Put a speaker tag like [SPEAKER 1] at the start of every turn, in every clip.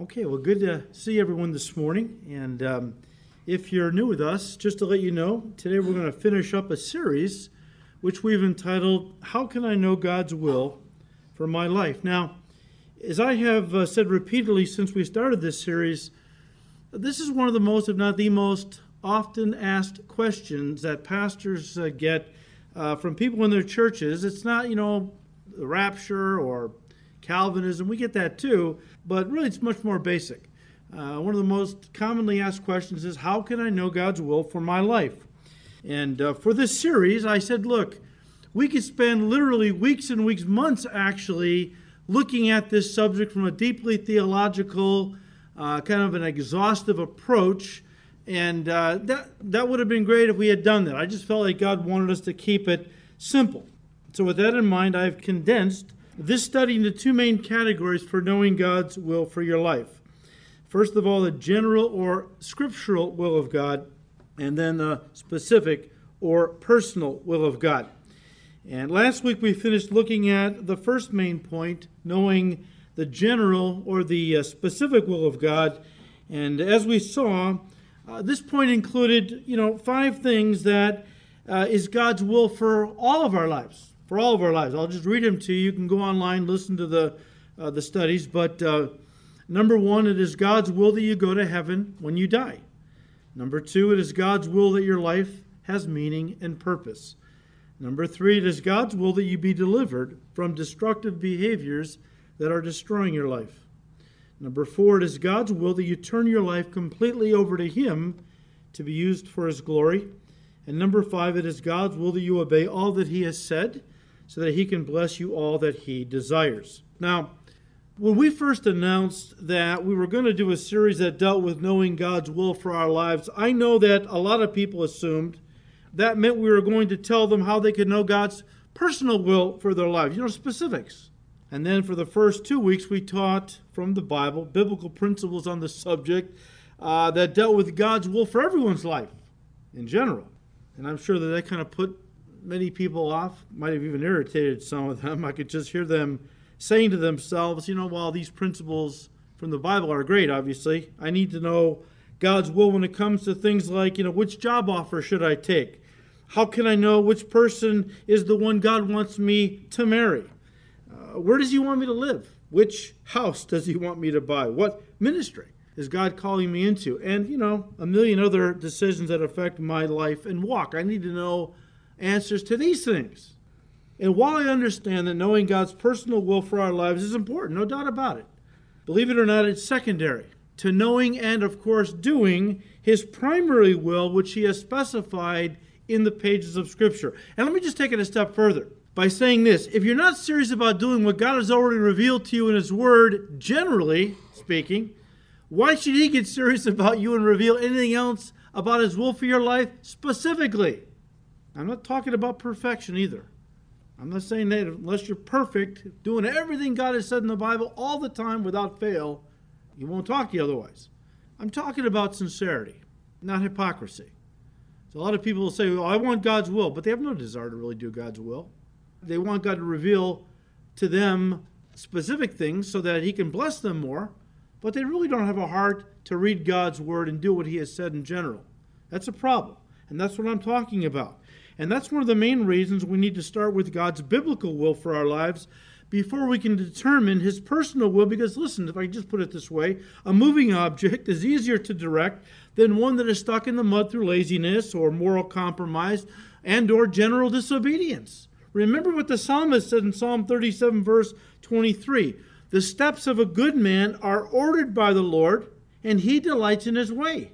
[SPEAKER 1] Okay, well, good to see everyone this morning. And um, if you're new with us, just to let you know, today we're going to finish up a series which we've entitled, How Can I Know God's Will for My Life? Now, as I have uh, said repeatedly since we started this series, this is one of the most, if not the most, often asked questions that pastors uh, get uh, from people in their churches. It's not, you know, the rapture or Calvinism, we get that too, but really it's much more basic. Uh, one of the most commonly asked questions is How can I know God's will for my life? And uh, for this series, I said, Look, we could spend literally weeks and weeks, months actually, looking at this subject from a deeply theological, uh, kind of an exhaustive approach. And uh, that, that would have been great if we had done that. I just felt like God wanted us to keep it simple. So, with that in mind, I've condensed this study into two main categories for knowing God's will for your life. First of all, the general or scriptural will of God, and then the specific or personal will of God. And last week we finished looking at the first main point, knowing the general or the uh, specific will of God. And as we saw, uh, this point included, you know, five things that uh, is God's will for all of our lives for all of our lives. I'll just read them to you. You can go online, listen to the, uh, the studies. But uh, number one, it is God's will that you go to heaven when you die. Number two, it is God's will that your life has meaning and purpose. Number three, it is God's will that you be delivered from destructive behaviors that are destroying your life. Number four, it is God's will that you turn your life completely over to Him to be used for His glory. And number five, it is God's will that you obey all that He has said so that he can bless you all that he desires. Now, when we first announced that we were going to do a series that dealt with knowing God's will for our lives, I know that a lot of people assumed that meant we were going to tell them how they could know God's personal will for their lives, you know, specifics. And then for the first two weeks, we taught from the Bible biblical principles on the subject uh, that dealt with God's will for everyone's life in general. And I'm sure that that kind of put many people off, might have even irritated some of them. I could just hear them saying to themselves, you know, while these principles from the Bible are great, obviously, I need to know God's will when it comes to things like, you know, which job offer should I take? How can I know which person is the one God wants me to marry? Uh, where does He want me to live? Which house does He want me to buy? What ministry is God calling me into? And, you know, a million other decisions that affect my life and walk. I need to know answers to these things. And while I understand that knowing God's personal will for our lives is important, no doubt about it, believe it or not, it's secondary to knowing and, of course, doing His primary will, which He has specified in the pages of Scripture. And let me just take it a step further by saying this if you're not serious about doing what God has already revealed to you in His Word, generally speaking, why should He get serious about you and reveal anything else about His will for your life specifically? I'm not talking about perfection either. I'm not saying that unless you're perfect, doing everything God has said in the Bible all the time without fail, you won't talk to you otherwise. I'm talking about sincerity, not hypocrisy. So a lot of people will say, well, I want God's will, but they have no desire to really do God's will. They want God to reveal to them specific things so that He can bless them more, but they really don't have a heart to read God's word and do what He has said in general. That's a problem. And that's what I'm talking about. And that's one of the main reasons we need to start with God's biblical will for our lives before we can determine his personal will. Because listen if i just put it this way a moving object is easier to direct than one that is stuck in the mud through laziness or moral compromise and or general disobedience. Remember what the psalmist said in psalm 37 verse 23 the steps of a good man are ordered by the lord and he delights in his way.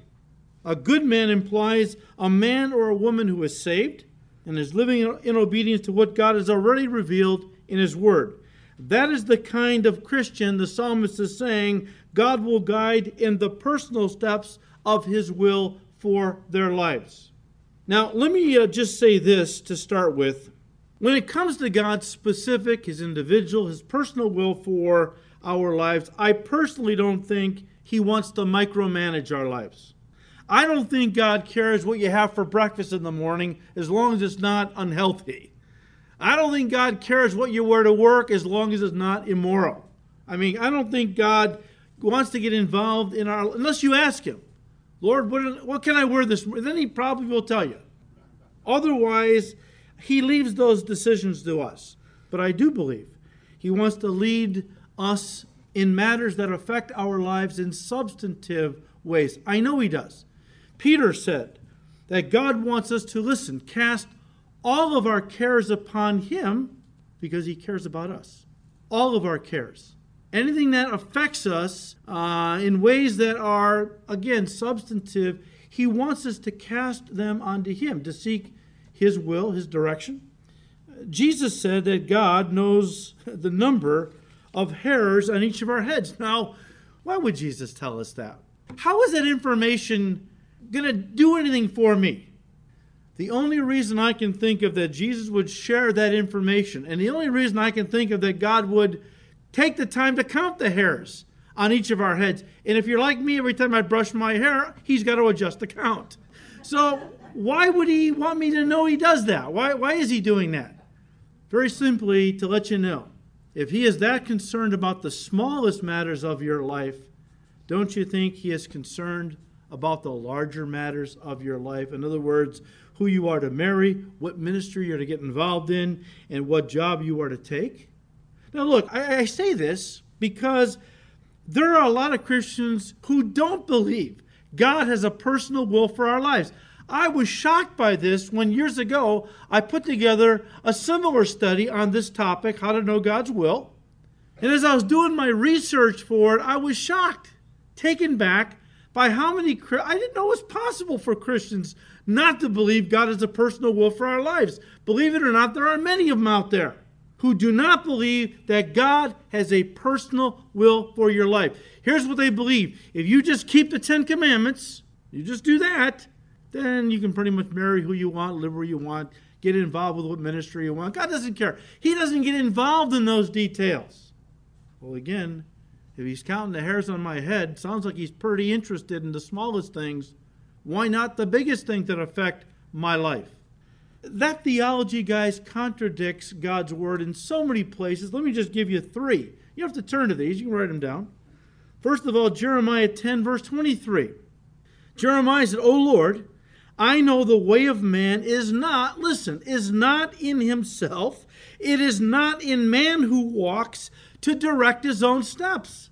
[SPEAKER 1] A good man implies a man or a woman who is saved and is living in obedience to what God has already revealed in His Word. That is the kind of Christian the psalmist is saying God will guide in the personal steps of His will for their lives. Now, let me uh, just say this to start with. When it comes to God's specific, His individual, His personal will for our lives, I personally don't think He wants to micromanage our lives. I don't think God cares what you have for breakfast in the morning as long as it's not unhealthy. I don't think God cares what you wear to work as long as it's not immoral. I mean, I don't think God wants to get involved in our, unless you ask him, Lord, what, what can I wear this? Then he probably will tell you. Otherwise, he leaves those decisions to us. But I do believe he wants to lead us in matters that affect our lives in substantive ways. I know he does. Peter said that God wants us to listen, cast all of our cares upon him because he cares about us. All of our cares. Anything that affects us uh, in ways that are, again, substantive, he wants us to cast them onto him, to seek his will, his direction. Jesus said that God knows the number of hairs on each of our heads. Now, why would Jesus tell us that? How is that information going to do anything for me? The only reason I can think of that Jesus would share that information, and the only reason I can think of that God would take the time to count the hairs on each of our heads. And if you're like me, every time I brush my hair, he's got to adjust the count. So, why would he want me to know he does that? Why, why is he doing that? Very simply, to let you know. If he is that concerned about the smallest matters of your life, don't you think he is concerned about the larger matters of your life? In other words, who you are to marry, what ministry you're to get involved in, and what job you are to take? Now, look, I, I say this because there are a lot of Christians who don't believe God has a personal will for our lives. I was shocked by this when years ago I put together a similar study on this topic, how to know God's will. And as I was doing my research for it, I was shocked, taken back by how many I didn't know it was possible for Christians not to believe God has a personal will for our lives. Believe it or not, there are many of them out there who do not believe that God has a personal will for your life. Here's what they believe if you just keep the Ten Commandments, you just do that, then you can pretty much marry who you want, live where you want, get involved with what ministry you want. God doesn't care. He doesn't get involved in those details. Well, again, if he's counting the hairs on my head, sounds like he's pretty interested in the smallest things. Why not the biggest things that affect my life? That theology, guys, contradicts God's word in so many places. Let me just give you three. You have to turn to these, you can write them down. First of all, Jeremiah 10, verse 23. Jeremiah said, O Lord, I know the way of man is not, listen, is not in himself. It is not in man who walks to direct his own steps.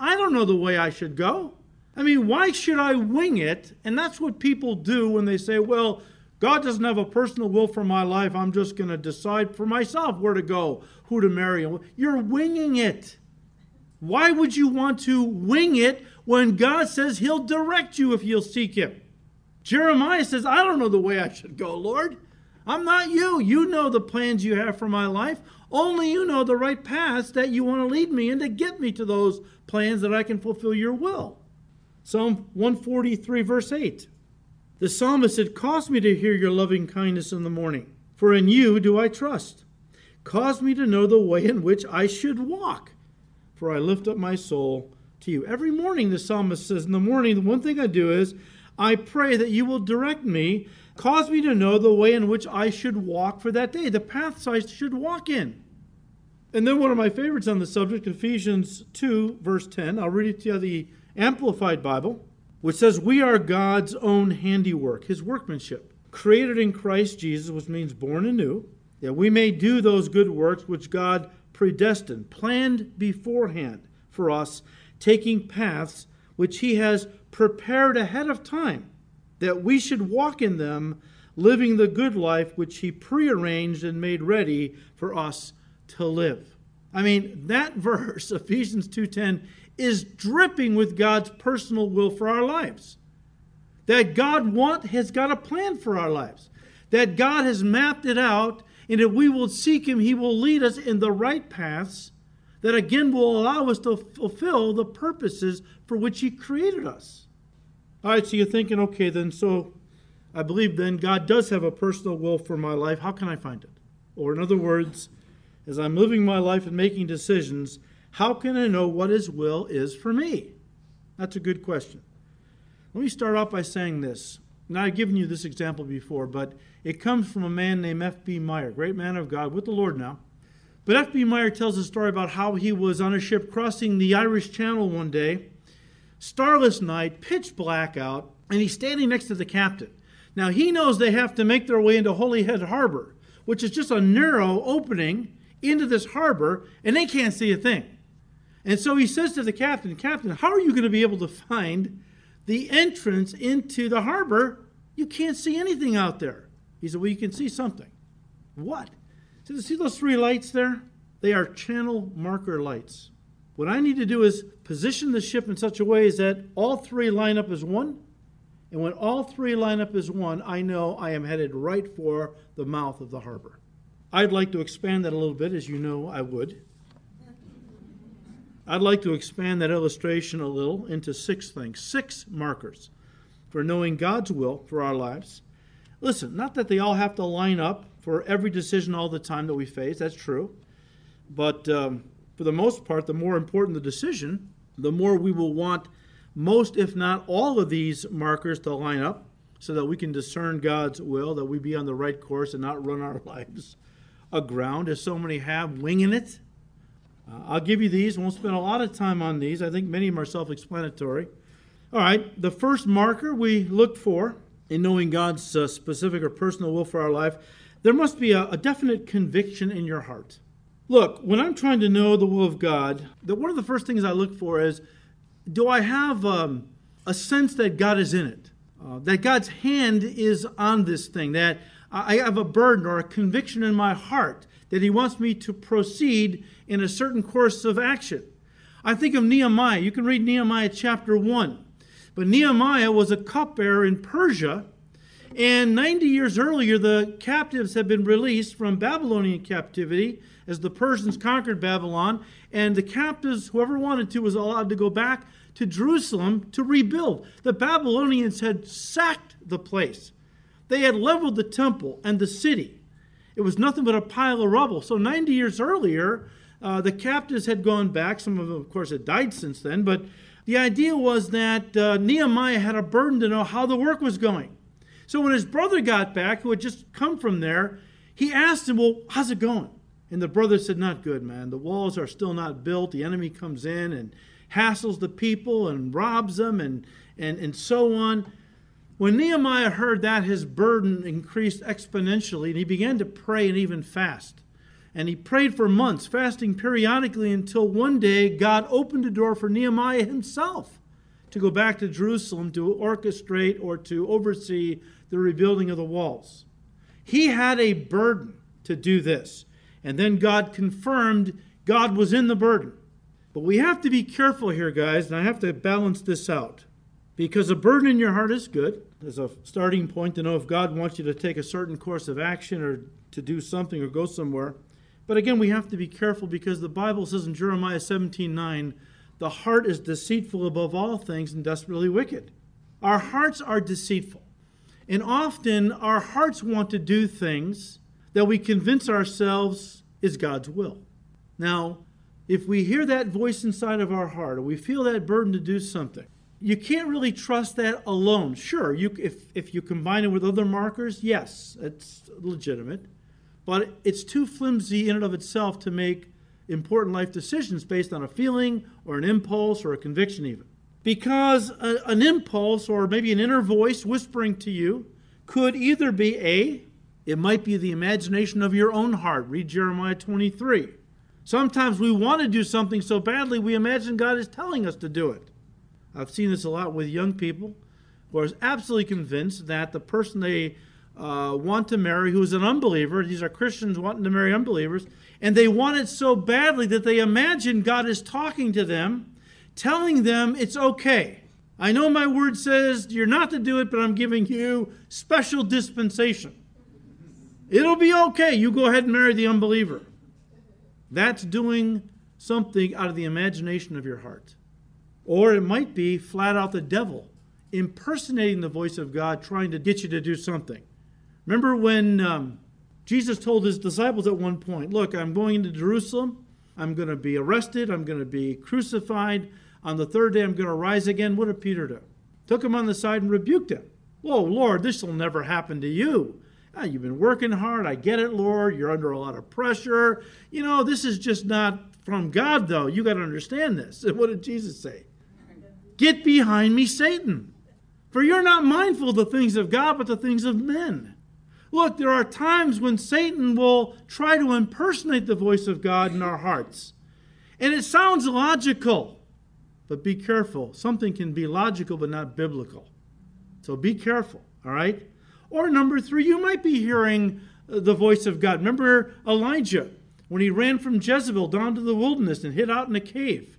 [SPEAKER 1] I don't know the way I should go. I mean, why should I wing it? And that's what people do when they say, well, God doesn't have a personal will for my life. I'm just going to decide for myself where to go, who to marry. You're winging it. Why would you want to wing it when God says He'll direct you if you'll seek Him? Jeremiah says, I don't know the way I should go, Lord. I'm not you. You know the plans you have for my life. Only you know the right paths that you want to lead me in to get me to those plans that I can fulfill your will. Psalm 143, verse 8. The psalmist said, Cause me to hear your loving kindness in the morning, for in you do I trust. Cause me to know the way in which I should walk, for I lift up my soul to you. Every morning, the psalmist says, In the morning, the one thing I do is I pray that you will direct me, cause me to know the way in which I should walk for that day, the paths I should walk in. And then one of my favorites on the subject, Ephesians 2, verse 10. I'll read it to you the Amplified Bible, which says, We are God's own handiwork, his workmanship, created in Christ Jesus, which means born anew, that we may do those good works which God predestined, planned beforehand for us, taking paths which he has prepared ahead of time that we should walk in them, living the good life which He prearranged and made ready for us to live. I mean, that verse, Ephesians 2:10, is dripping with God's personal will for our lives. That God want has got a plan for our lives. That God has mapped it out, and if we will seek Him, He will lead us in the right paths that again will allow us to fulfill the purposes for which He created us. All right, so you're thinking, okay, then, so I believe then God does have a personal will for my life. How can I find it? Or, in other words, as I'm living my life and making decisions, how can I know what His will is for me? That's a good question. Let me start off by saying this. Now, I've given you this example before, but it comes from a man named F.B. Meyer, great man of God with the Lord now. But F.B. Meyer tells a story about how he was on a ship crossing the Irish Channel one day, starless night, pitch black out, and he's standing next to the captain. Now he knows they have to make their way into Holyhead Harbor, which is just a narrow opening into this harbor, and they can't see a thing. And so he says to the captain, Captain, how are you going to be able to find the entrance into the harbor? You can't see anything out there. He said, Well, you can see something. What? So see those three lights there? They are channel marker lights. What I need to do is position the ship in such a way as that all three line up as one. And when all three line up as one, I know I am headed right for the mouth of the harbor. I'd like to expand that a little bit, as you know I would. I'd like to expand that illustration a little into six things, six markers for knowing God's will for our lives. Listen, not that they all have to line up for every decision all the time that we face. That's true. But um, for the most part, the more important the decision, the more we will want most, if not all, of these markers to line up so that we can discern God's will, that we be on the right course and not run our lives aground, as so many have, winging it. Uh, I'll give you these. Won't spend a lot of time on these. I think many of them are self explanatory. All right, the first marker we look for in knowing God's uh, specific or personal will for our life there must be a, a definite conviction in your heart. Look, when I'm trying to know the will of God, the, one of the first things I look for is do I have um, a sense that God is in it? Uh, that God's hand is on this thing, that I have a burden or a conviction in my heart that He wants me to proceed in a certain course of action. I think of Nehemiah. You can read Nehemiah chapter 1. But Nehemiah was a cupbearer in Persia and 90 years earlier, the captives had been released from Babylonian captivity as the Persians conquered Babylon. And the captives, whoever wanted to, was allowed to go back to Jerusalem to rebuild. The Babylonians had sacked the place, they had leveled the temple and the city. It was nothing but a pile of rubble. So 90 years earlier, uh, the captives had gone back. Some of them, of course, had died since then. But the idea was that uh, Nehemiah had a burden to know how the work was going. So when his brother got back, who had just come from there, he asked him, Well, how's it going? And the brother said, Not good, man. The walls are still not built. The enemy comes in and hassles the people and robs them and, and, and so on. When Nehemiah heard that, his burden increased exponentially, and he began to pray and even fast. And he prayed for months, fasting periodically until one day God opened a door for Nehemiah himself to go back to Jerusalem to orchestrate or to oversee the rebuilding of the walls. He had a burden to do this. And then God confirmed God was in the burden. But we have to be careful here, guys, and I have to balance this out. Because a burden in your heart is good as a starting point to know if God wants you to take a certain course of action or to do something or go somewhere. But again, we have to be careful because the Bible says in Jeremiah 17 9, the heart is deceitful above all things and desperately wicked. Our hearts are deceitful. And often our hearts want to do things that we convince ourselves is God's will. Now, if we hear that voice inside of our heart or we feel that burden to do something, you can't really trust that alone. Sure, you, if, if you combine it with other markers, yes, it's legitimate. But it's too flimsy in and of itself to make important life decisions based on a feeling or an impulse or a conviction, even. Because a, an impulse or maybe an inner voice whispering to you could either be A, it might be the imagination of your own heart. Read Jeremiah 23. Sometimes we want to do something so badly we imagine God is telling us to do it. I've seen this a lot with young people who are absolutely convinced that the person they uh, want to marry who is an unbeliever, these are Christians wanting to marry unbelievers, and they want it so badly that they imagine God is talking to them telling them it's okay. I know my word says you're not to do it, but I'm giving you special dispensation. It'll be okay. You go ahead and marry the unbeliever. That's doing something out of the imagination of your heart. Or it might be flat out the devil impersonating the voice of God, trying to get you to do something. Remember when um, Jesus told his disciples at one point, Look, I'm going into Jerusalem. I'm going to be arrested. I'm going to be crucified. On the third day, I'm going to rise again. What did Peter do? Took him on the side and rebuked him. Whoa, Lord, this will never happen to you. Ah, you've been working hard. I get it, Lord. You're under a lot of pressure. You know, this is just not from God, though. You got to understand this. What did Jesus say? Get behind me, Satan. For you're not mindful of the things of God, but the things of men. Look, there are times when Satan will try to impersonate the voice of God in our hearts. And it sounds logical, but be careful. Something can be logical but not biblical. So be careful, all right? Or number three, you might be hearing uh, the voice of God. Remember Elijah when he ran from Jezebel down to the wilderness and hid out in a cave.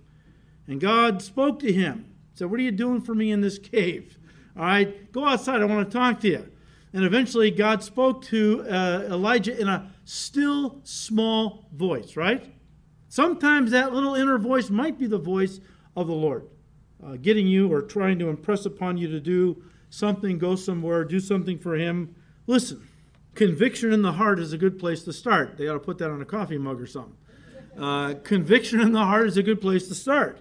[SPEAKER 1] And God spoke to him. Said, What are you doing for me in this cave? All right, go outside. I want to talk to you. And eventually, God spoke to uh, Elijah in a still small voice, right? Sometimes that little inner voice might be the voice of the Lord, uh, getting you or trying to impress upon you to do something, go somewhere, do something for Him. Listen, conviction in the heart is a good place to start. They ought to put that on a coffee mug or something. Uh, conviction in the heart is a good place to start.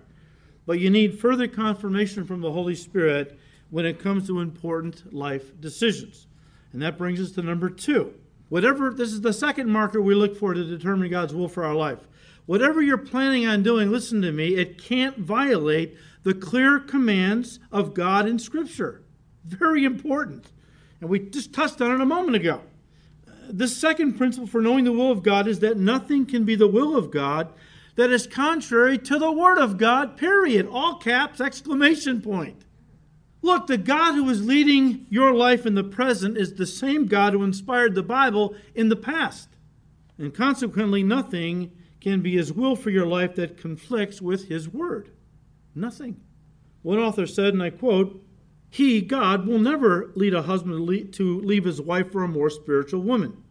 [SPEAKER 1] But you need further confirmation from the Holy Spirit when it comes to important life decisions. And that brings us to number two. Whatever, this is the second marker we look for to determine God's will for our life. Whatever you're planning on doing, listen to me, it can't violate the clear commands of God in Scripture. Very important. And we just touched on it a moment ago. The second principle for knowing the will of God is that nothing can be the will of God that is contrary to the Word of God, period. All caps, exclamation point. Look, the God who is leading your life in the present is the same God who inspired the Bible in the past. And consequently, nothing can be His will for your life that conflicts with His Word. Nothing. One author said, and I quote, He, God, will never lead a husband to leave his wife for a more spiritual woman,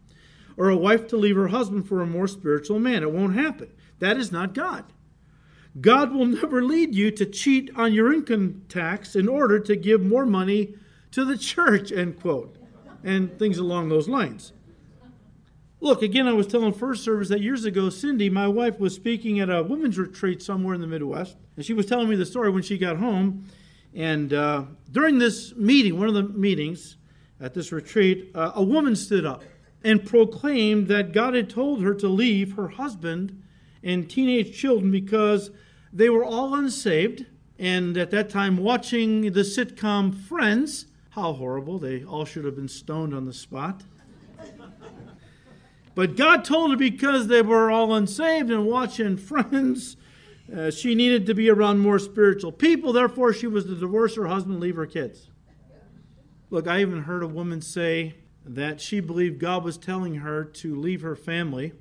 [SPEAKER 1] or a wife to leave her husband for a more spiritual man. It won't happen. That is not God. God will never lead you to cheat on your income tax in order to give more money to the church, end quote, and things along those lines. Look, again, I was telling first service that years ago, Cindy, my wife, was speaking at a women's retreat somewhere in the Midwest, and she was telling me the story when she got home. And uh, during this meeting, one of the meetings at this retreat, uh, a woman stood up and proclaimed that God had told her to leave her husband and teenage children because they were all unsaved. And at that time, watching the sitcom Friends, how horrible, they all should have been stoned on the spot. But God told her because they were all unsaved and watching Friends, uh, she needed to be around more spiritual people. Therefore, she was to divorce her husband, leave her kids. Look, I even heard a woman say that she believed God was telling her to leave her family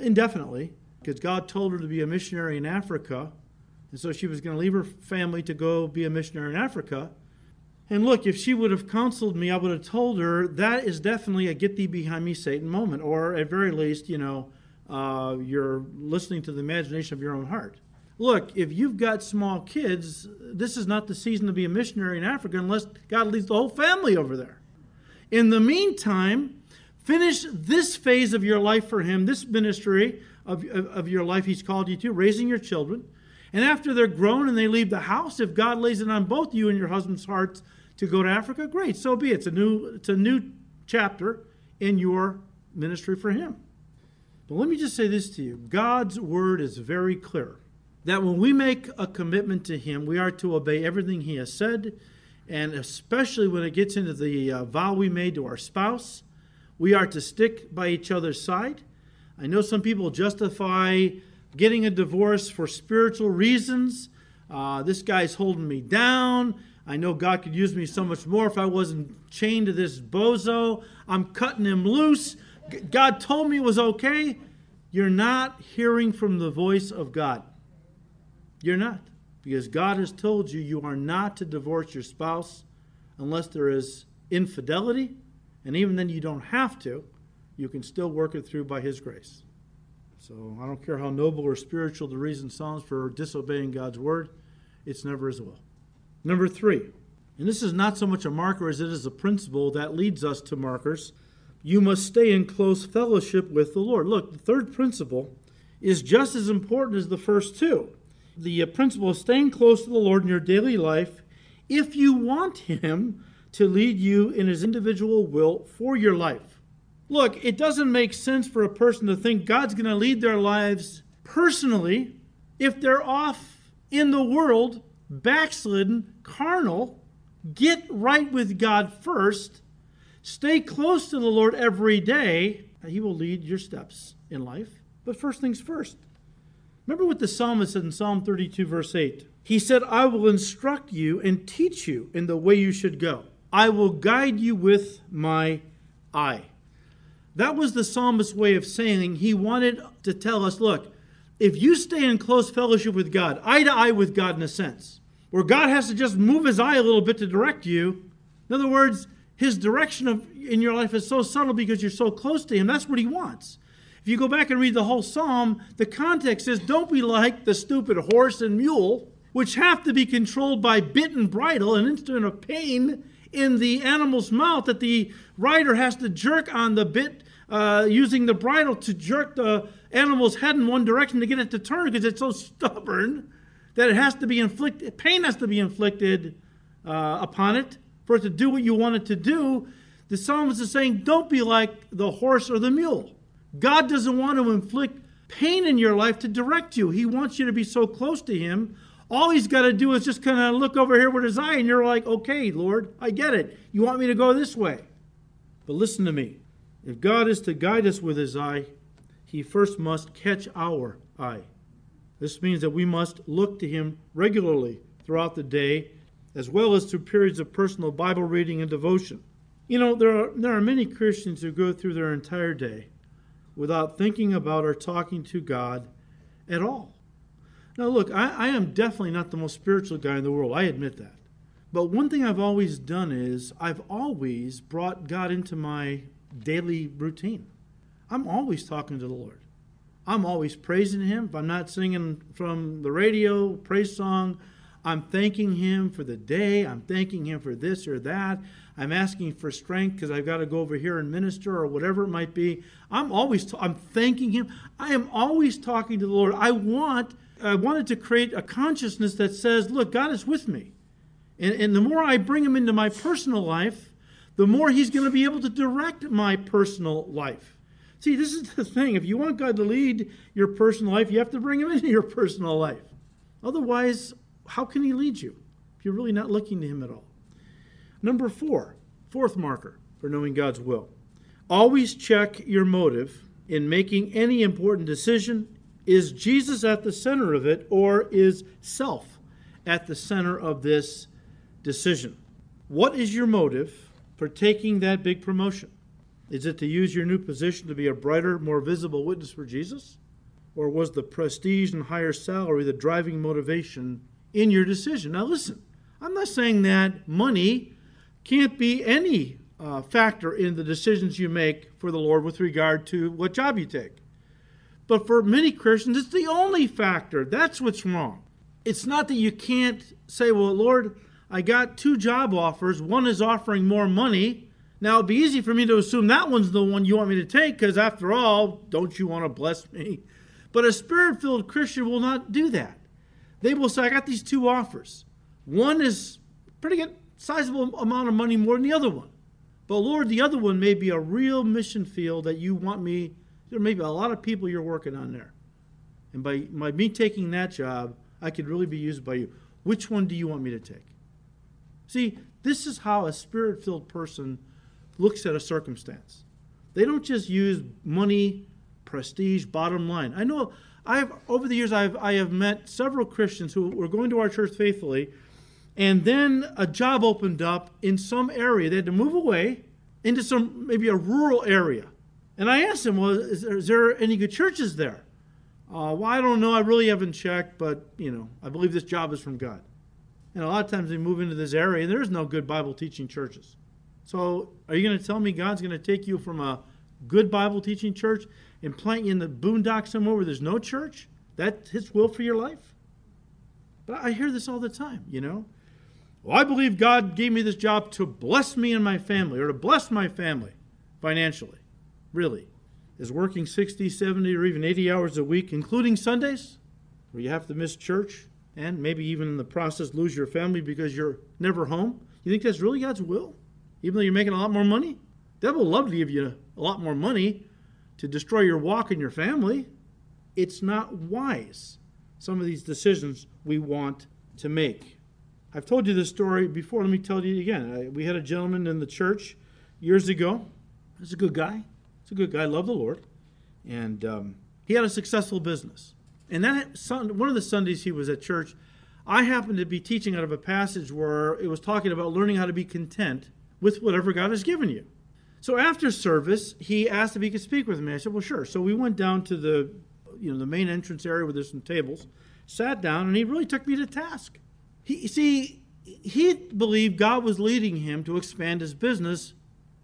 [SPEAKER 1] indefinitely because God told her to be a missionary in Africa. And so she was going to leave her family to go be a missionary in Africa. And look, if she would have counseled me, I would have told her that is definitely a get thee behind me, Satan moment. Or at very least, you know, uh, you're listening to the imagination of your own heart. Look, if you've got small kids, this is not the season to be a missionary in Africa unless God leads the whole family over there. In the meantime, finish this phase of your life for Him, this ministry of, of, of your life He's called you to, raising your children. And after they're grown and they leave the house, if God lays it on both you and your husband's hearts to go to Africa, great, so be it. It's a new, it's a new chapter in your ministry for Him. But let me just say this to you God's word is very clear that when we make a commitment to Him, we are to obey everything He has said, and especially when it gets into the uh, vow we made to our spouse, we are to stick by each other's side. I know some people justify getting a divorce for spiritual reasons. Uh, this guy's holding me down. I know God could use me so much more if I wasn't chained to this bozo. I'm cutting him loose. God told me it was okay. You're not hearing from the voice of God. You're not. Because God has told you you are not to divorce your spouse unless there is infidelity. And even then, you don't have to you can still work it through by His grace. So I don't care how noble or spiritual the reason sounds for disobeying God's word, it's never His will. Number three, and this is not so much a marker as it is a principle that leads us to markers. You must stay in close fellowship with the Lord. Look, the third principle is just as important as the first two. The uh, principle of staying close to the Lord in your daily life if you want Him to lead you in His individual will for your life. Look, it doesn't make sense for a person to think God's going to lead their lives personally if they're off in the world, backslidden, carnal. Get right with God first. Stay close to the Lord every day. He will lead your steps in life. But first things first. Remember what the psalmist said in Psalm 32, verse 8. He said, I will instruct you and teach you in the way you should go. I will guide you with my eye. That was the psalmist's way of saying he wanted to tell us look, if you stay in close fellowship with God, eye to eye with God in a sense, where God has to just move his eye a little bit to direct you, in other words, his direction of, in your life is so subtle because you're so close to him. That's what he wants. If you go back and read the whole psalm, the context is don't be like the stupid horse and mule, which have to be controlled by bit and bridle, an instrument of pain in the animal's mouth that the rider has to jerk on the bit uh, using the bridle to jerk the animal's head in one direction to get it to turn because it's so stubborn that it has to be inflicted, pain has to be inflicted uh, upon it for it to do what you want it to do. The psalmist is saying, don't be like the horse or the mule. God doesn't want to inflict pain in your life to direct you. He wants you to be so close to Him. All He's got to do is just kind of look over here with His eye, and you're like, okay, Lord, I get it. You want me to go this way. But listen to me. If God is to guide us with His eye, He first must catch our eye. This means that we must look to Him regularly throughout the day, as well as through periods of personal Bible reading and devotion. You know, there are, there are many Christians who go through their entire day without thinking about or talking to God at all. Now, look, I, I, am definitely not the most spiritual guy in the world. I admit that. But one thing I've always done is I've always brought God into my daily routine. I'm always talking to the Lord. I'm always praising Him. If I'm not singing from the radio, praise song, I'm thanking Him for the day. I'm thanking Him for this or that. I'm asking for strength because I've got to go over here and minister or whatever it might be. I'm always i I'm thanking Him. I am always talking to the Lord. I want I wanted to create a consciousness that says, look, God is with me. And, and the more I bring Him into my personal life, the more He's going to be able to direct my personal life. See, this is the thing. If you want God to lead your personal life, you have to bring Him into your personal life. Otherwise, how can He lead you if you're really not looking to Him at all? Number four, fourth marker for knowing God's will. Always check your motive in making any important decision. Is Jesus at the center of it, or is self at the center of this decision? What is your motive for taking that big promotion? Is it to use your new position to be a brighter, more visible witness for Jesus? Or was the prestige and higher salary the driving motivation in your decision? Now, listen, I'm not saying that money can't be any uh, factor in the decisions you make for the Lord with regard to what job you take. But for many Christians, it's the only factor. That's what's wrong. It's not that you can't say, well, Lord, I got two job offers. One is offering more money. Now, it'd be easy for me to assume that one's the one you want me to take because, after all, don't you want to bless me? But a spirit filled Christian will not do that. They will say, I got these two offers. One is pretty good, sizable amount of money more than the other one. But Lord, the other one may be a real mission field that you want me, there may be a lot of people you're working on there. And by, by me taking that job, I could really be used by you. Which one do you want me to take? See, this is how a spirit filled person looks at a circumstance. They don't just use money, prestige, bottom line. I know I've over the years I've I have met several Christians who were going to our church faithfully and then a job opened up in some area. They had to move away into some maybe a rural area. And I asked them, well, is there, is there any good churches there? Uh, well, I don't know. I really haven't checked, but you know, I believe this job is from God. And a lot of times they move into this area, and there's no good Bible teaching churches. So, are you going to tell me God's going to take you from a good Bible teaching church and plant you in the boondocks somewhere where there's no church? That's His will for your life? But I hear this all the time, you know. Well, I believe God gave me this job to bless me and my family or to bless my family financially. Really. Is working 60, 70, or even 80 hours a week, including Sundays, where you have to miss church and maybe even in the process lose your family because you're never home? You think that's really God's will? Even though you're making a lot more money? The Devil will love to give you a lot more money to destroy your walk and your family. It's not wise, some of these decisions we want to make. I've told you this story before. Let me tell you again. We had a gentleman in the church years ago. He's a good guy. He's a good guy. Loved the Lord, and um, he had a successful business. And that one of the Sundays he was at church, I happened to be teaching out of a passage where it was talking about learning how to be content with whatever God has given you. So after service, he asked if he could speak with me. I said, "Well, sure." So we went down to the, you know, the main entrance area where there's some tables, sat down, and he really took me to task. He see, he believed God was leading him to expand his business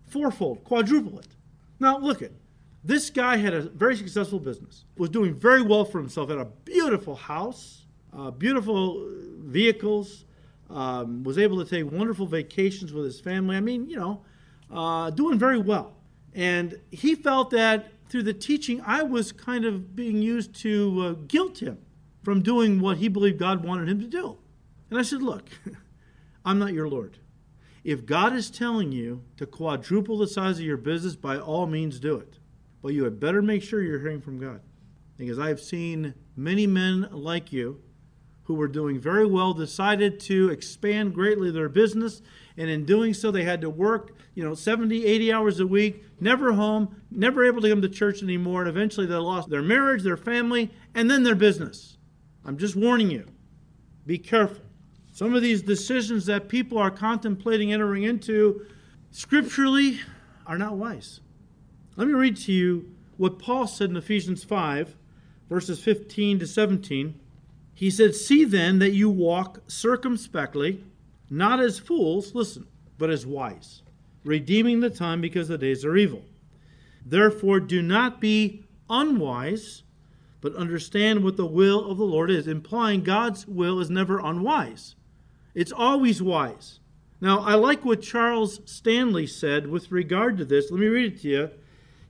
[SPEAKER 1] fourfold, quadruple it. Now look at this guy had a very successful business, was doing very well for himself, had a beautiful house, uh, beautiful vehicles, um, was able to take wonderful vacations with his family. I mean, you know, uh, doing very well. And he felt that through the teaching, I was kind of being used to uh, guilt him from doing what he believed God wanted him to do. And I said, Look, I'm not your Lord. If God is telling you to quadruple the size of your business, by all means do it. But you had better make sure you're hearing from God. Because I have seen many men like you who were doing very well decided to expand greatly their business and in doing so they had to work you know 70 80 hours a week never home never able to come to church anymore and eventually they lost their marriage their family and then their business. I'm just warning you. Be careful. Some of these decisions that people are contemplating entering into scripturally are not wise let me read to you what paul said in ephesians 5 verses 15 to 17 he said, See then that you walk circumspectly, not as fools, listen, but as wise, redeeming the time because the days are evil. Therefore, do not be unwise, but understand what the will of the Lord is, implying God's will is never unwise. It's always wise. Now, I like what Charles Stanley said with regard to this. Let me read it to you.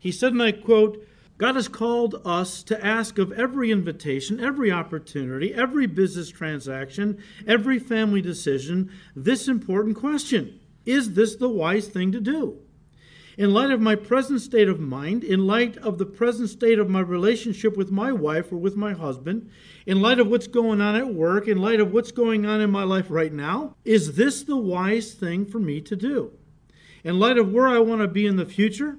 [SPEAKER 1] He said, and I quote, God has called us to ask of every invitation, every opportunity, every business transaction, every family decision this important question Is this the wise thing to do? In light of my present state of mind, in light of the present state of my relationship with my wife or with my husband, in light of what's going on at work, in light of what's going on in my life right now, is this the wise thing for me to do? In light of where I want to be in the future,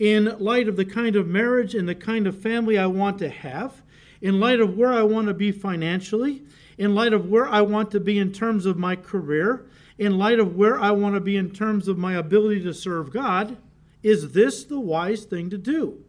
[SPEAKER 1] in light of the kind of marriage and the kind of family I want to have, in light of where I want to be financially, in light of where I want to be in terms of my career, in light of where I want to be in terms of my ability to serve God, is this the wise thing to do?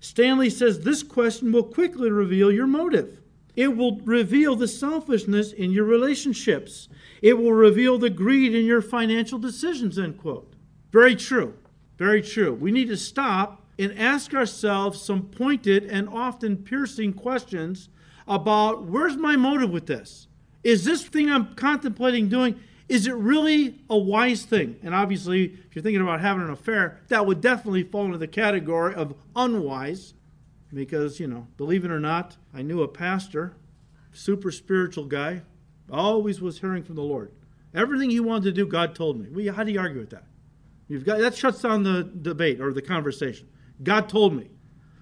[SPEAKER 1] Stanley says this question will quickly reveal your motive. It will reveal the selfishness in your relationships. It will reveal the greed in your financial decisions, end quote. Very true. Very true. We need to stop and ask ourselves some pointed and often piercing questions about where's my motive with this? Is this thing I'm contemplating doing, is it really a wise thing? And obviously, if you're thinking about having an affair, that would definitely fall into the category of unwise. Because, you know, believe it or not, I knew a pastor, super spiritual guy, always was hearing from the Lord. Everything he wanted to do, God told me. Well, how do you argue with that? You've got that shuts down the debate or the conversation. God told me.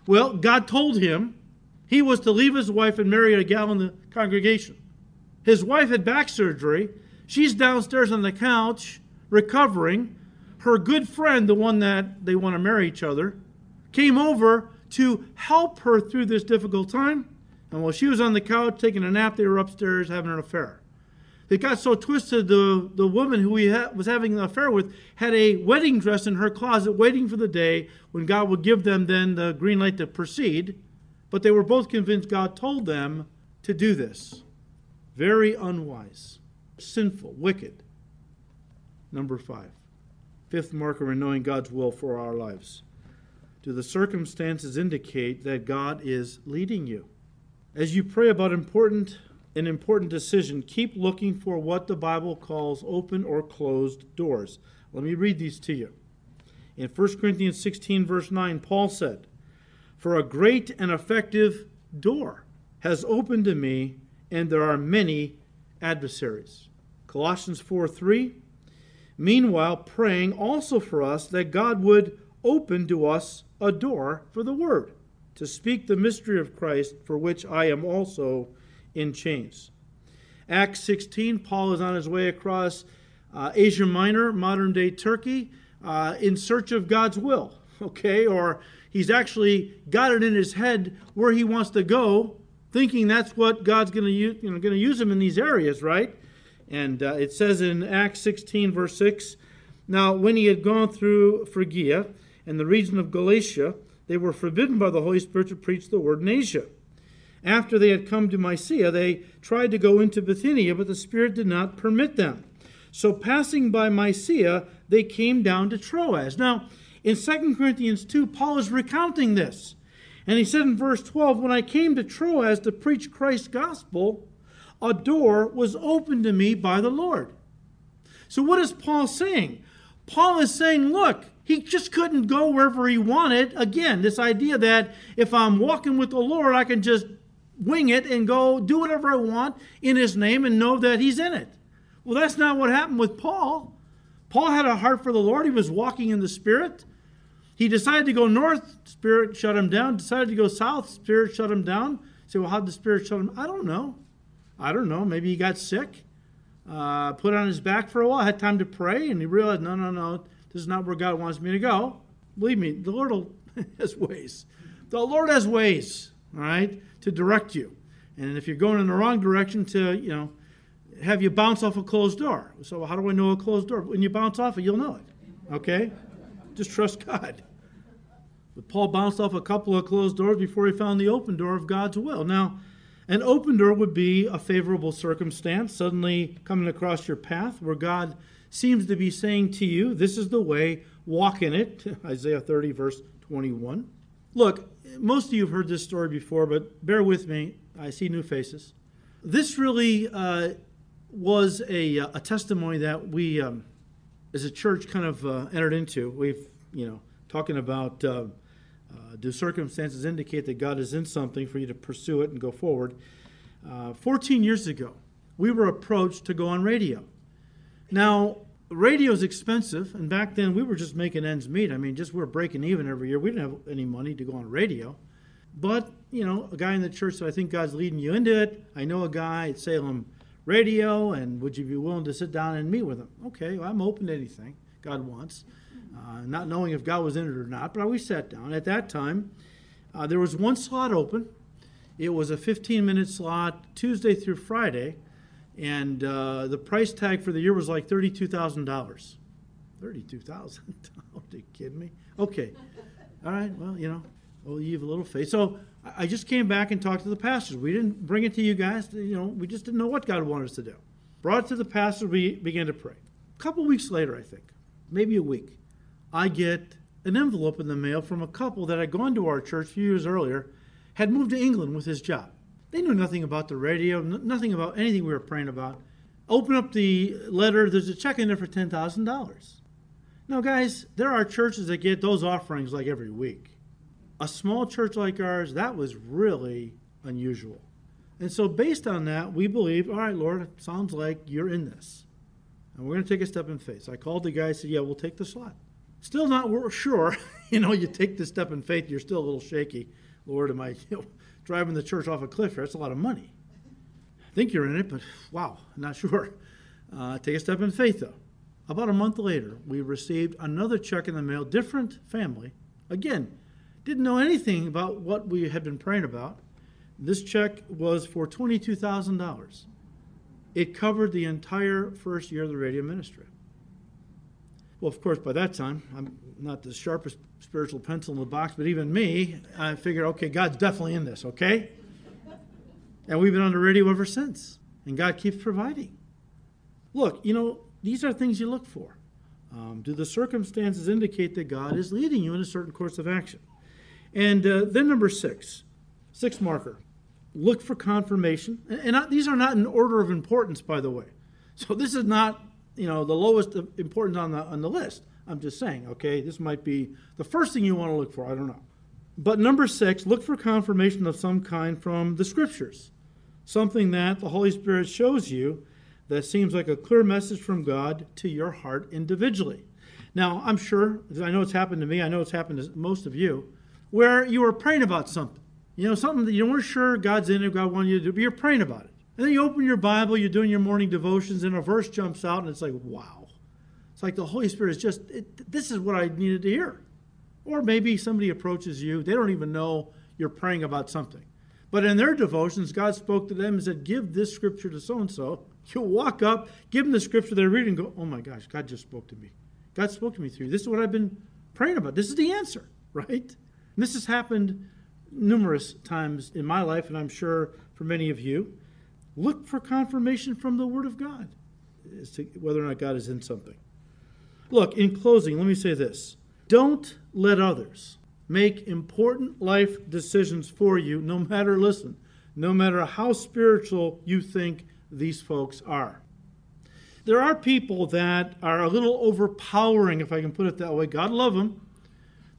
[SPEAKER 1] Well, God told him he was to leave his wife and marry a gal in the congregation. His wife had back surgery. She's downstairs on the couch recovering. Her good friend, the one that they want to marry each other, came over to help her through this difficult time. And while she was on the couch taking a nap, they were upstairs having an affair. It got so twisted, the, the woman who he ha- was having an affair with had a wedding dress in her closet waiting for the day when God would give them then the green light to proceed. But they were both convinced God told them to do this. Very unwise, sinful, wicked. Number five, fifth marker in knowing God's will for our lives. Do the circumstances indicate that God is leading you? As you pray about important an important decision, keep looking for what the Bible calls open or closed doors. Let me read these to you. In 1 Corinthians 16, verse 9, Paul said, For a great and effective door has opened to me, and there are many adversaries. Colossians 4 3, meanwhile, praying also for us that God would open to us a door for the word, to speak the mystery of Christ, for which I am also in chains. Acts 16, Paul is on his way across uh, Asia Minor, modern day Turkey, uh, in search of God's will, okay? Or he's actually got it in his head where he wants to go, thinking that's what God's going to use, you know, going to use him in these areas, right? And uh, it says in Acts 16, verse 6 Now, when he had gone through Phrygia and the region of Galatia, they were forbidden by the Holy Spirit to preach the word in Asia. After they had come to Mysia, they tried to go into Bithynia, but the Spirit did not permit them. So, passing by Mysia, they came down to Troas. Now, in 2 Corinthians 2, Paul is recounting this. And he said in verse 12, When I came to Troas to preach Christ's gospel, a door was opened to me by the Lord. So, what is Paul saying? Paul is saying, Look, he just couldn't go wherever he wanted. Again, this idea that if I'm walking with the Lord, I can just wing it and go do whatever I want in his name and know that he's in it. Well, that's not what happened with Paul. Paul had a heart for the Lord. He was walking in the Spirit. He decided to go north, Spirit shut him down. Decided to go south, Spirit shut him down. Say, well, how did the Spirit shut him? I don't know. I don't know. Maybe he got sick, uh, put on his back for a while, had time to pray, and he realized, no, no, no, this is not where God wants me to go. Believe me, the Lord has ways. The Lord has ways, all right, to direct you. And if you're going in the wrong direction, to, you know, have you bounce off a closed door. So how do I know a closed door? When you bounce off it, you'll know it. Okay? Just trust God. But Paul bounced off a couple of closed doors before he found the open door of God's will. Now, an open door would be a favorable circumstance suddenly coming across your path where God seems to be saying to you, This is the way, walk in it. Isaiah 30, verse 21. Look, most of you have heard this story before, but bear with me. I see new faces. This really uh, was a, a testimony that we, um, as a church, kind of uh, entered into. We've, you know, talking about uh, uh, do circumstances indicate that God is in something for you to pursue it and go forward. Uh, 14 years ago, we were approached to go on radio. Now, radio is expensive, and back then we were just making ends meet. I mean, just we are breaking even every year. We didn't have any money to go on radio. But, you know, a guy in the church said, I think God's leading you into it. I know a guy at Salem radio, and would you be willing to sit down and meet with him? Okay, well, I'm open to anything God wants, uh, not knowing if God was in it or not. But we sat down. At that time, uh, there was one slot open. It was a 15 minute slot Tuesday through Friday, and uh, the price tag for the year was like $32,000. 32000 Are you kidding me? Okay. All right, well, you know, well, you have a little faith. So I just came back and talked to the pastors. We didn't bring it to you guys. You know, we just didn't know what God wanted us to do. Brought it to the pastor. We began to pray. A couple weeks later, I think, maybe a week, I get an envelope in the mail from a couple that had gone to our church a few years earlier, had moved to England with his job. They knew nothing about the radio, nothing about anything we were praying about. Open up the letter. There's a check in there for ten thousand dollars. Now, guys, there are churches that get those offerings like every week a small church like ours, that was really unusual. And so, based on that, we believe, all right, Lord, sounds like you're in this. And we're going to take a step in faith. So I called the guy said, yeah, we'll take the slot. Still not sure. you know, you take the step in faith, you're still a little shaky. Lord, am I driving the church off a cliff here? That's a lot of money. I think you're in it, but wow, not sure. Uh, take a step in faith, though. About a month later, we received another check in the mail, different family. Again, didn't know anything about what we had been praying about. This check was for $22,000. It covered the entire first year of the radio ministry. Well, of course, by that time, I'm not the sharpest spiritual pencil in the box, but even me, I figured, okay, God's definitely in this, okay? And we've been on the radio ever since, and God keeps providing. Look, you know, these are things you look for. Um, do the circumstances indicate that God is leading you in a certain course of action? And uh, then number six, six marker, look for confirmation. And, and not, these are not in order of importance, by the way. So this is not, you know, the lowest importance on the on the list. I'm just saying, okay, this might be the first thing you want to look for. I don't know. But number six, look for confirmation of some kind from the scriptures. Something that the Holy Spirit shows you that seems like a clear message from God to your heart individually. Now, I'm sure, I know it's happened to me, I know it's happened to most of you, where you were praying about something. You know, something that you weren't sure God's in it, God wanted you to do, but you're praying about it. And then you open your Bible, you're doing your morning devotions, and a verse jumps out, and it's like, wow. It's like the Holy Spirit is just, it, this is what I needed to hear. Or maybe somebody approaches you, they don't even know you're praying about something. But in their devotions, God spoke to them and said, Give this scripture to so and so. You walk up, give them the scripture they're reading, go, Oh my gosh, God just spoke to me. God spoke to me through. This is what I've been praying about. This is the answer, right? And this has happened numerous times in my life, and I'm sure for many of you. Look for confirmation from the Word of God as to whether or not God is in something. Look, in closing, let me say this don't let others make important life decisions for you, no matter, listen, no matter how spiritual you think these folks are. There are people that are a little overpowering, if I can put it that way. God love them.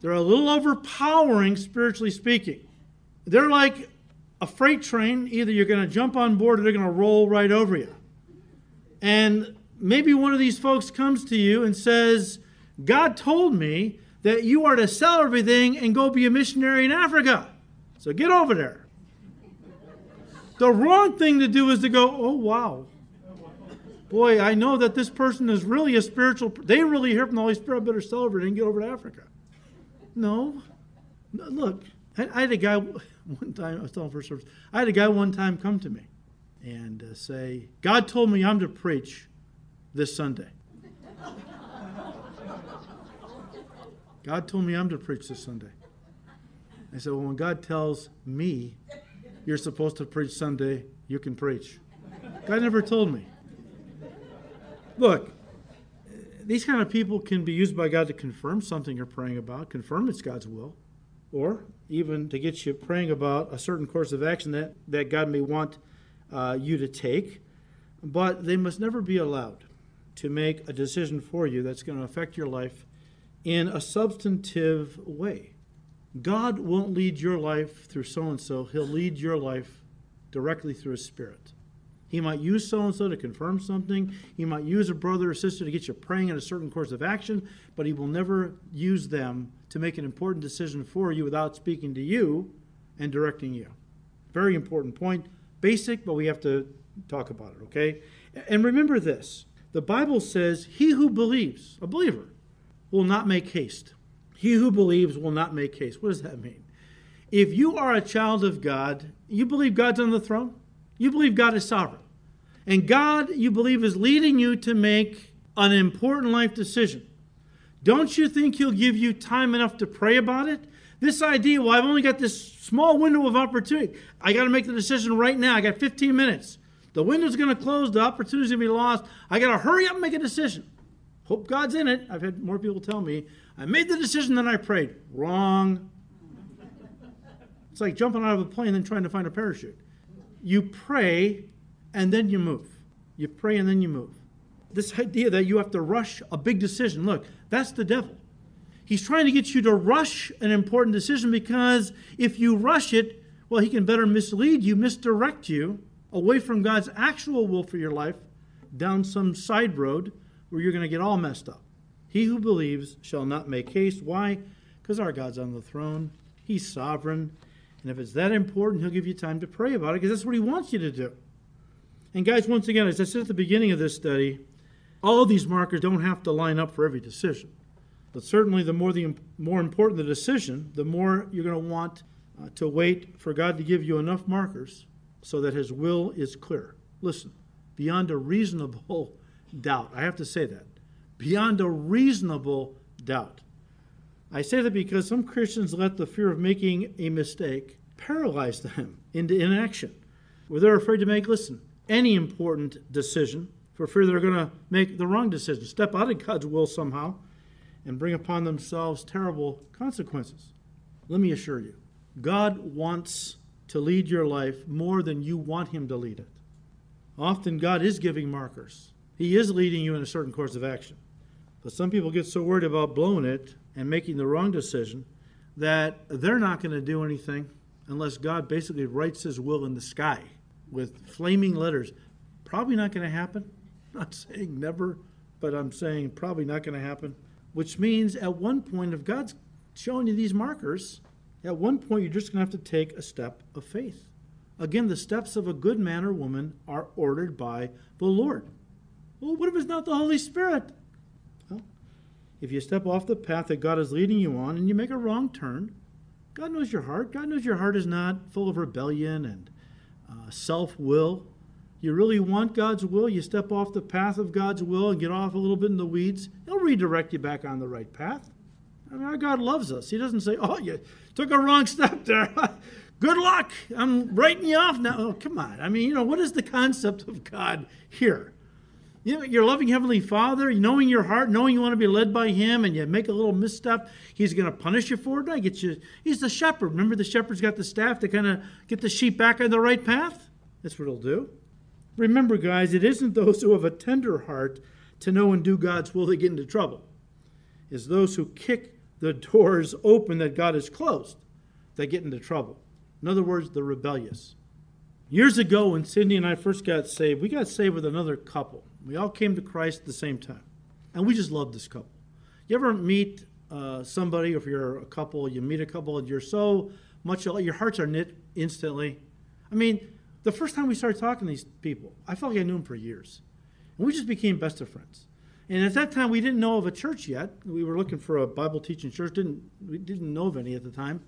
[SPEAKER 1] They're a little overpowering, spiritually speaking. They're like a freight train. Either you're going to jump on board or they're going to roll right over you. And maybe one of these folks comes to you and says, God told me that you are to sell everything and go be a missionary in Africa. So get over there. The wrong thing to do is to go, oh, wow. Boy, I know that this person is really a spiritual, they really hear from the Holy Spirit, I better sell everything and get over to Africa. No. Look, I, had a guy one time, I was telling first service, I had a guy one time come to me and uh, say, God told me I'm to preach this Sunday. God told me I'm to preach this Sunday. I said, Well, when God tells me you're supposed to preach Sunday, you can preach. God never told me. Look, these kind of people can be used by God to confirm something you're praying about, confirm it's God's will, or even to get you praying about a certain course of action that, that God may want uh, you to take. But they must never be allowed to make a decision for you that's going to affect your life in a substantive way. God won't lead your life through so and so, He'll lead your life directly through His Spirit. He might use so and so to confirm something. He might use a brother or sister to get you praying in a certain course of action, but he will never use them to make an important decision for you without speaking to you and directing you. Very important point. Basic, but we have to talk about it, okay? And remember this the Bible says, He who believes, a believer, will not make haste. He who believes will not make haste. What does that mean? If you are a child of God, you believe God's on the throne, you believe God is sovereign. And God, you believe, is leading you to make an important life decision. Don't you think He'll give you time enough to pray about it? This idea, well, I've only got this small window of opportunity. I got to make the decision right now. I got 15 minutes. The window's going to close. The opportunity's going to be lost. I got to hurry up and make a decision. Hope God's in it. I've had more people tell me, I made the decision, then I prayed. Wrong. It's like jumping out of a plane and trying to find a parachute you pray and then you move. You pray and then you move. This idea that you have to rush a big decision look, that's the devil. He's trying to get you to rush an important decision because if you rush it, well, he can better mislead you, misdirect you away from God's actual will for your life down some side road where you're going to get all messed up. He who believes shall not make haste. Why? Because our God's on the throne. He's sovereign. And if it's that important, he'll give you time to pray about it because that's what he wants you to do. And guys, once again, as I said at the beginning of this study, all these markers don't have to line up for every decision. But certainly, the more the more important the decision, the more you're going to want uh, to wait for God to give you enough markers so that His will is clear. Listen, beyond a reasonable doubt. I have to say that. Beyond a reasonable doubt. I say that because some Christians let the fear of making a mistake paralyze them into inaction, where they're afraid to make, listen, any important decision for fear they're going to make the wrong decision, step out of God's will somehow, and bring upon themselves terrible consequences. Let me assure you, God wants to lead your life more than you want Him to lead it. Often, God is giving markers, He is leading you in a certain course of action. But some people get so worried about blowing it and making the wrong decision that they're not going to do anything unless God basically writes his will in the sky with flaming letters. Probably not going to happen. I'm not saying never, but I'm saying probably not going to happen. which means at one point, if God's showing you these markers, at one point you're just going to have to take a step of faith. Again, the steps of a good man or woman are ordered by the Lord. Well, what if it's not the Holy Spirit? Well, if you step off the path that God is leading you on and you make a wrong turn, God knows your heart. God knows your heart is not full of rebellion and uh, self will. You really want God's will, you step off the path of God's will and get off a little bit in the weeds, He'll redirect you back on the right path. I mean, our God loves us. He doesn't say, Oh, you took a wrong step there. Good luck. I'm writing you off now. Oh, come on. I mean, you know, what is the concept of God here? You know, your loving Heavenly Father, knowing your heart, knowing you want to be led by Him, and you make a little misstep, He's going to punish you for it. I get you. He's the shepherd. Remember, the shepherd's got the staff to kind of get the sheep back on the right path? That's what He'll do. Remember, guys, it isn't those who have a tender heart to know and do God's will that get into trouble. It's those who kick the doors open that God has closed that get into trouble. In other words, the rebellious. Years ago, when Cindy and I first got saved, we got saved with another couple. We all came to Christ at the same time. And we just loved this couple. You ever meet uh, somebody, or if you're a couple, you meet a couple, and you're so much, your hearts are knit instantly. I mean, the first time we started talking to these people, I felt like I knew them for years. And we just became best of friends. And at that time, we didn't know of a church yet. We were looking for a Bible teaching church. Didn't we didn't know of any at the time.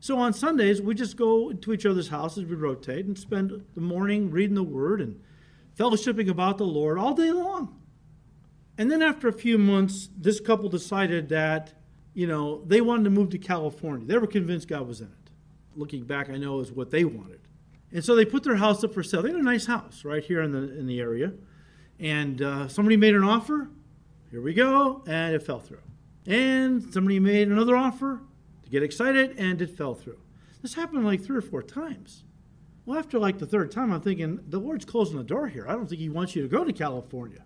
[SPEAKER 1] So on Sundays, we just go to each other's houses. We rotate and spend the morning reading the Word and fellowshipping about the Lord all day long. And then after a few months, this couple decided that you know they wanted to move to California. They were convinced God was in it. Looking back, I know is what they wanted. And so they put their house up for sale. They had a nice house right here in the in the area and uh, somebody made an offer. Here we go, and it fell through. And somebody made another offer to get excited, and it fell through. This happened like three or four times. Well, after like the third time, I'm thinking, the Lord's closing the door here. I don't think He wants you to go to California.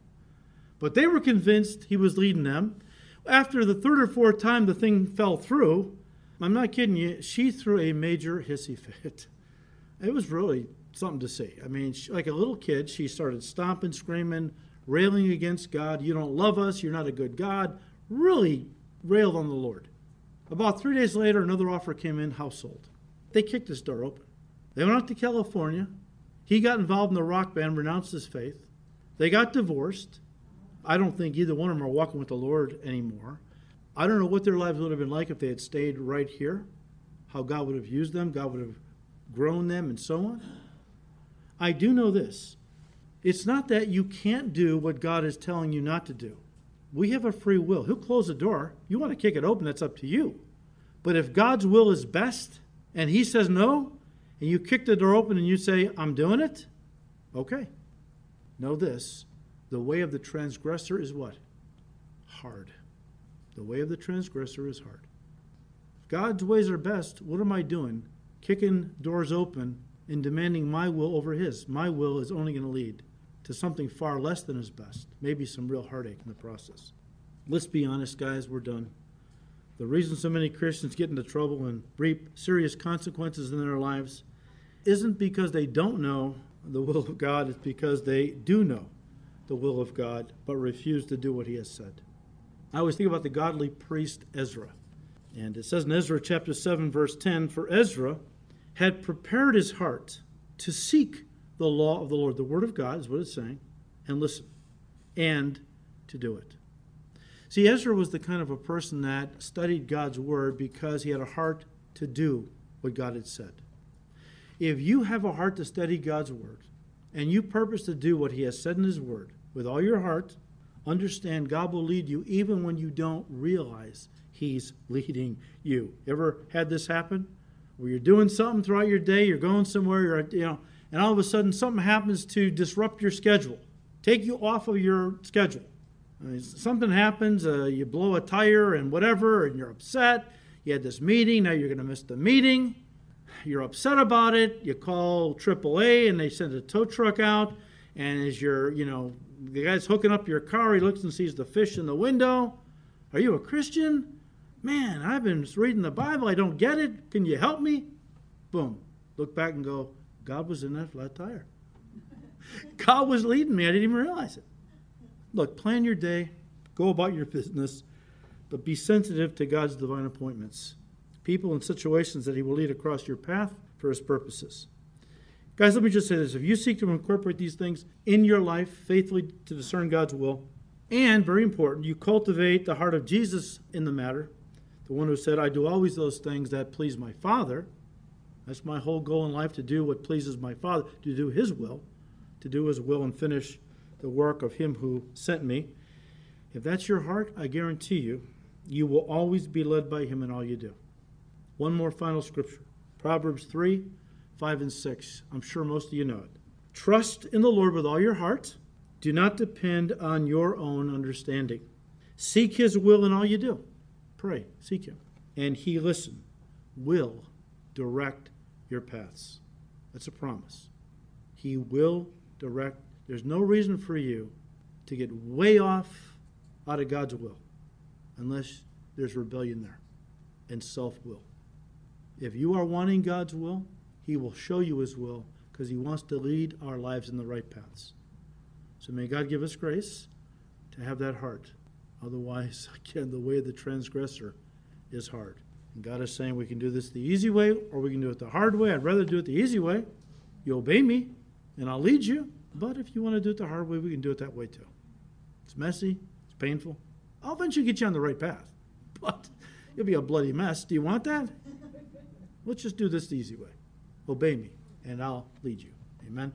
[SPEAKER 1] But they were convinced He was leading them. After the third or fourth time the thing fell through, I'm not kidding you, she threw a major hissy fit. It was really something to see. I mean, she, like a little kid, she started stomping, screaming, railing against God. You don't love us. You're not a good God. Really railed on the Lord. About three days later, another offer came in, household. They kicked his door open. They went out to California. He got involved in the rock band, renounced his faith. They got divorced. I don't think either one of them are walking with the Lord anymore. I don't know what their lives would have been like if they had stayed right here, how God would have used them, God would have grown them, and so on. I do know this it's not that you can't do what God is telling you not to do. We have a free will. He'll close the door. You want to kick it open, that's up to you. But if God's will is best and He says no, and you kick the door open and you say, I'm doing it, okay. Know this the way of the transgressor is what? Hard. The way of the transgressor is hard. God's ways are best. What am I doing? Kicking doors open in demanding my will over his. My will is only going to lead to something far less than his best, maybe some real heartache in the process. Let's be honest, guys, we're done. The reason so many Christians get into trouble and reap serious consequences in their lives isn't because they don't know the will of God, it's because they do know the will of God but refuse to do what he has said. I always think about the godly priest Ezra. And it says in Ezra chapter 7, verse 10 For Ezra, had prepared his heart to seek the law of the Lord, the word of God is what it's saying, and listen, and to do it. See, Ezra was the kind of a person that studied God's word because he had a heart to do what God had said. If you have a heart to study God's word and you purpose to do what he has said in his word with all your heart, understand God will lead you even when you don't realize he's leading you. Ever had this happen? Where you're doing something throughout your day, you're going somewhere, you're, you know, and all of a sudden something happens to disrupt your schedule, take you off of your schedule. I mean, something happens, uh, you blow a tire and whatever, and you're upset. You had this meeting, now you're going to miss the meeting. You're upset about it. You call AAA and they send a tow truck out. And as you're, you know, the guy's hooking up your car, he looks and sees the fish in the window. Are you a Christian? Man, I've been reading the Bible. I don't get it. Can you help me? Boom. Look back and go, God was in that flat tire. God was leading me. I didn't even realize it. Look, plan your day, go about your business. but be sensitive to God's divine appointments, people and situations that He will lead across your path for His purposes. Guys, let me just say this. If you seek to incorporate these things in your life faithfully to discern God's will, and very important, you cultivate the heart of Jesus in the matter, the one who said, I do always those things that please my Father. That's my whole goal in life to do what pleases my Father, to do His will, to do His will and finish the work of Him who sent me. If that's your heart, I guarantee you, you will always be led by Him in all you do. One more final scripture Proverbs 3 5 and 6. I'm sure most of you know it. Trust in the Lord with all your heart. Do not depend on your own understanding. Seek His will in all you do. Pray, seek Him. And He, listen, will direct your paths. That's a promise. He will direct. There's no reason for you to get way off out of God's will unless there's rebellion there and self will. If you are wanting God's will, He will show you His will because He wants to lead our lives in the right paths. So may God give us grace to have that heart. Otherwise, again, the way of the transgressor is hard. And God is saying we can do this the easy way or we can do it the hard way. I'd rather do it the easy way. You obey me and I'll lead you. But if you want to do it the hard way, we can do it that way too. It's messy, it's painful. I'll eventually get you on the right path. But you'll be a bloody mess. Do you want that? Let's just do this the easy way. Obey me, and I'll lead you. Amen.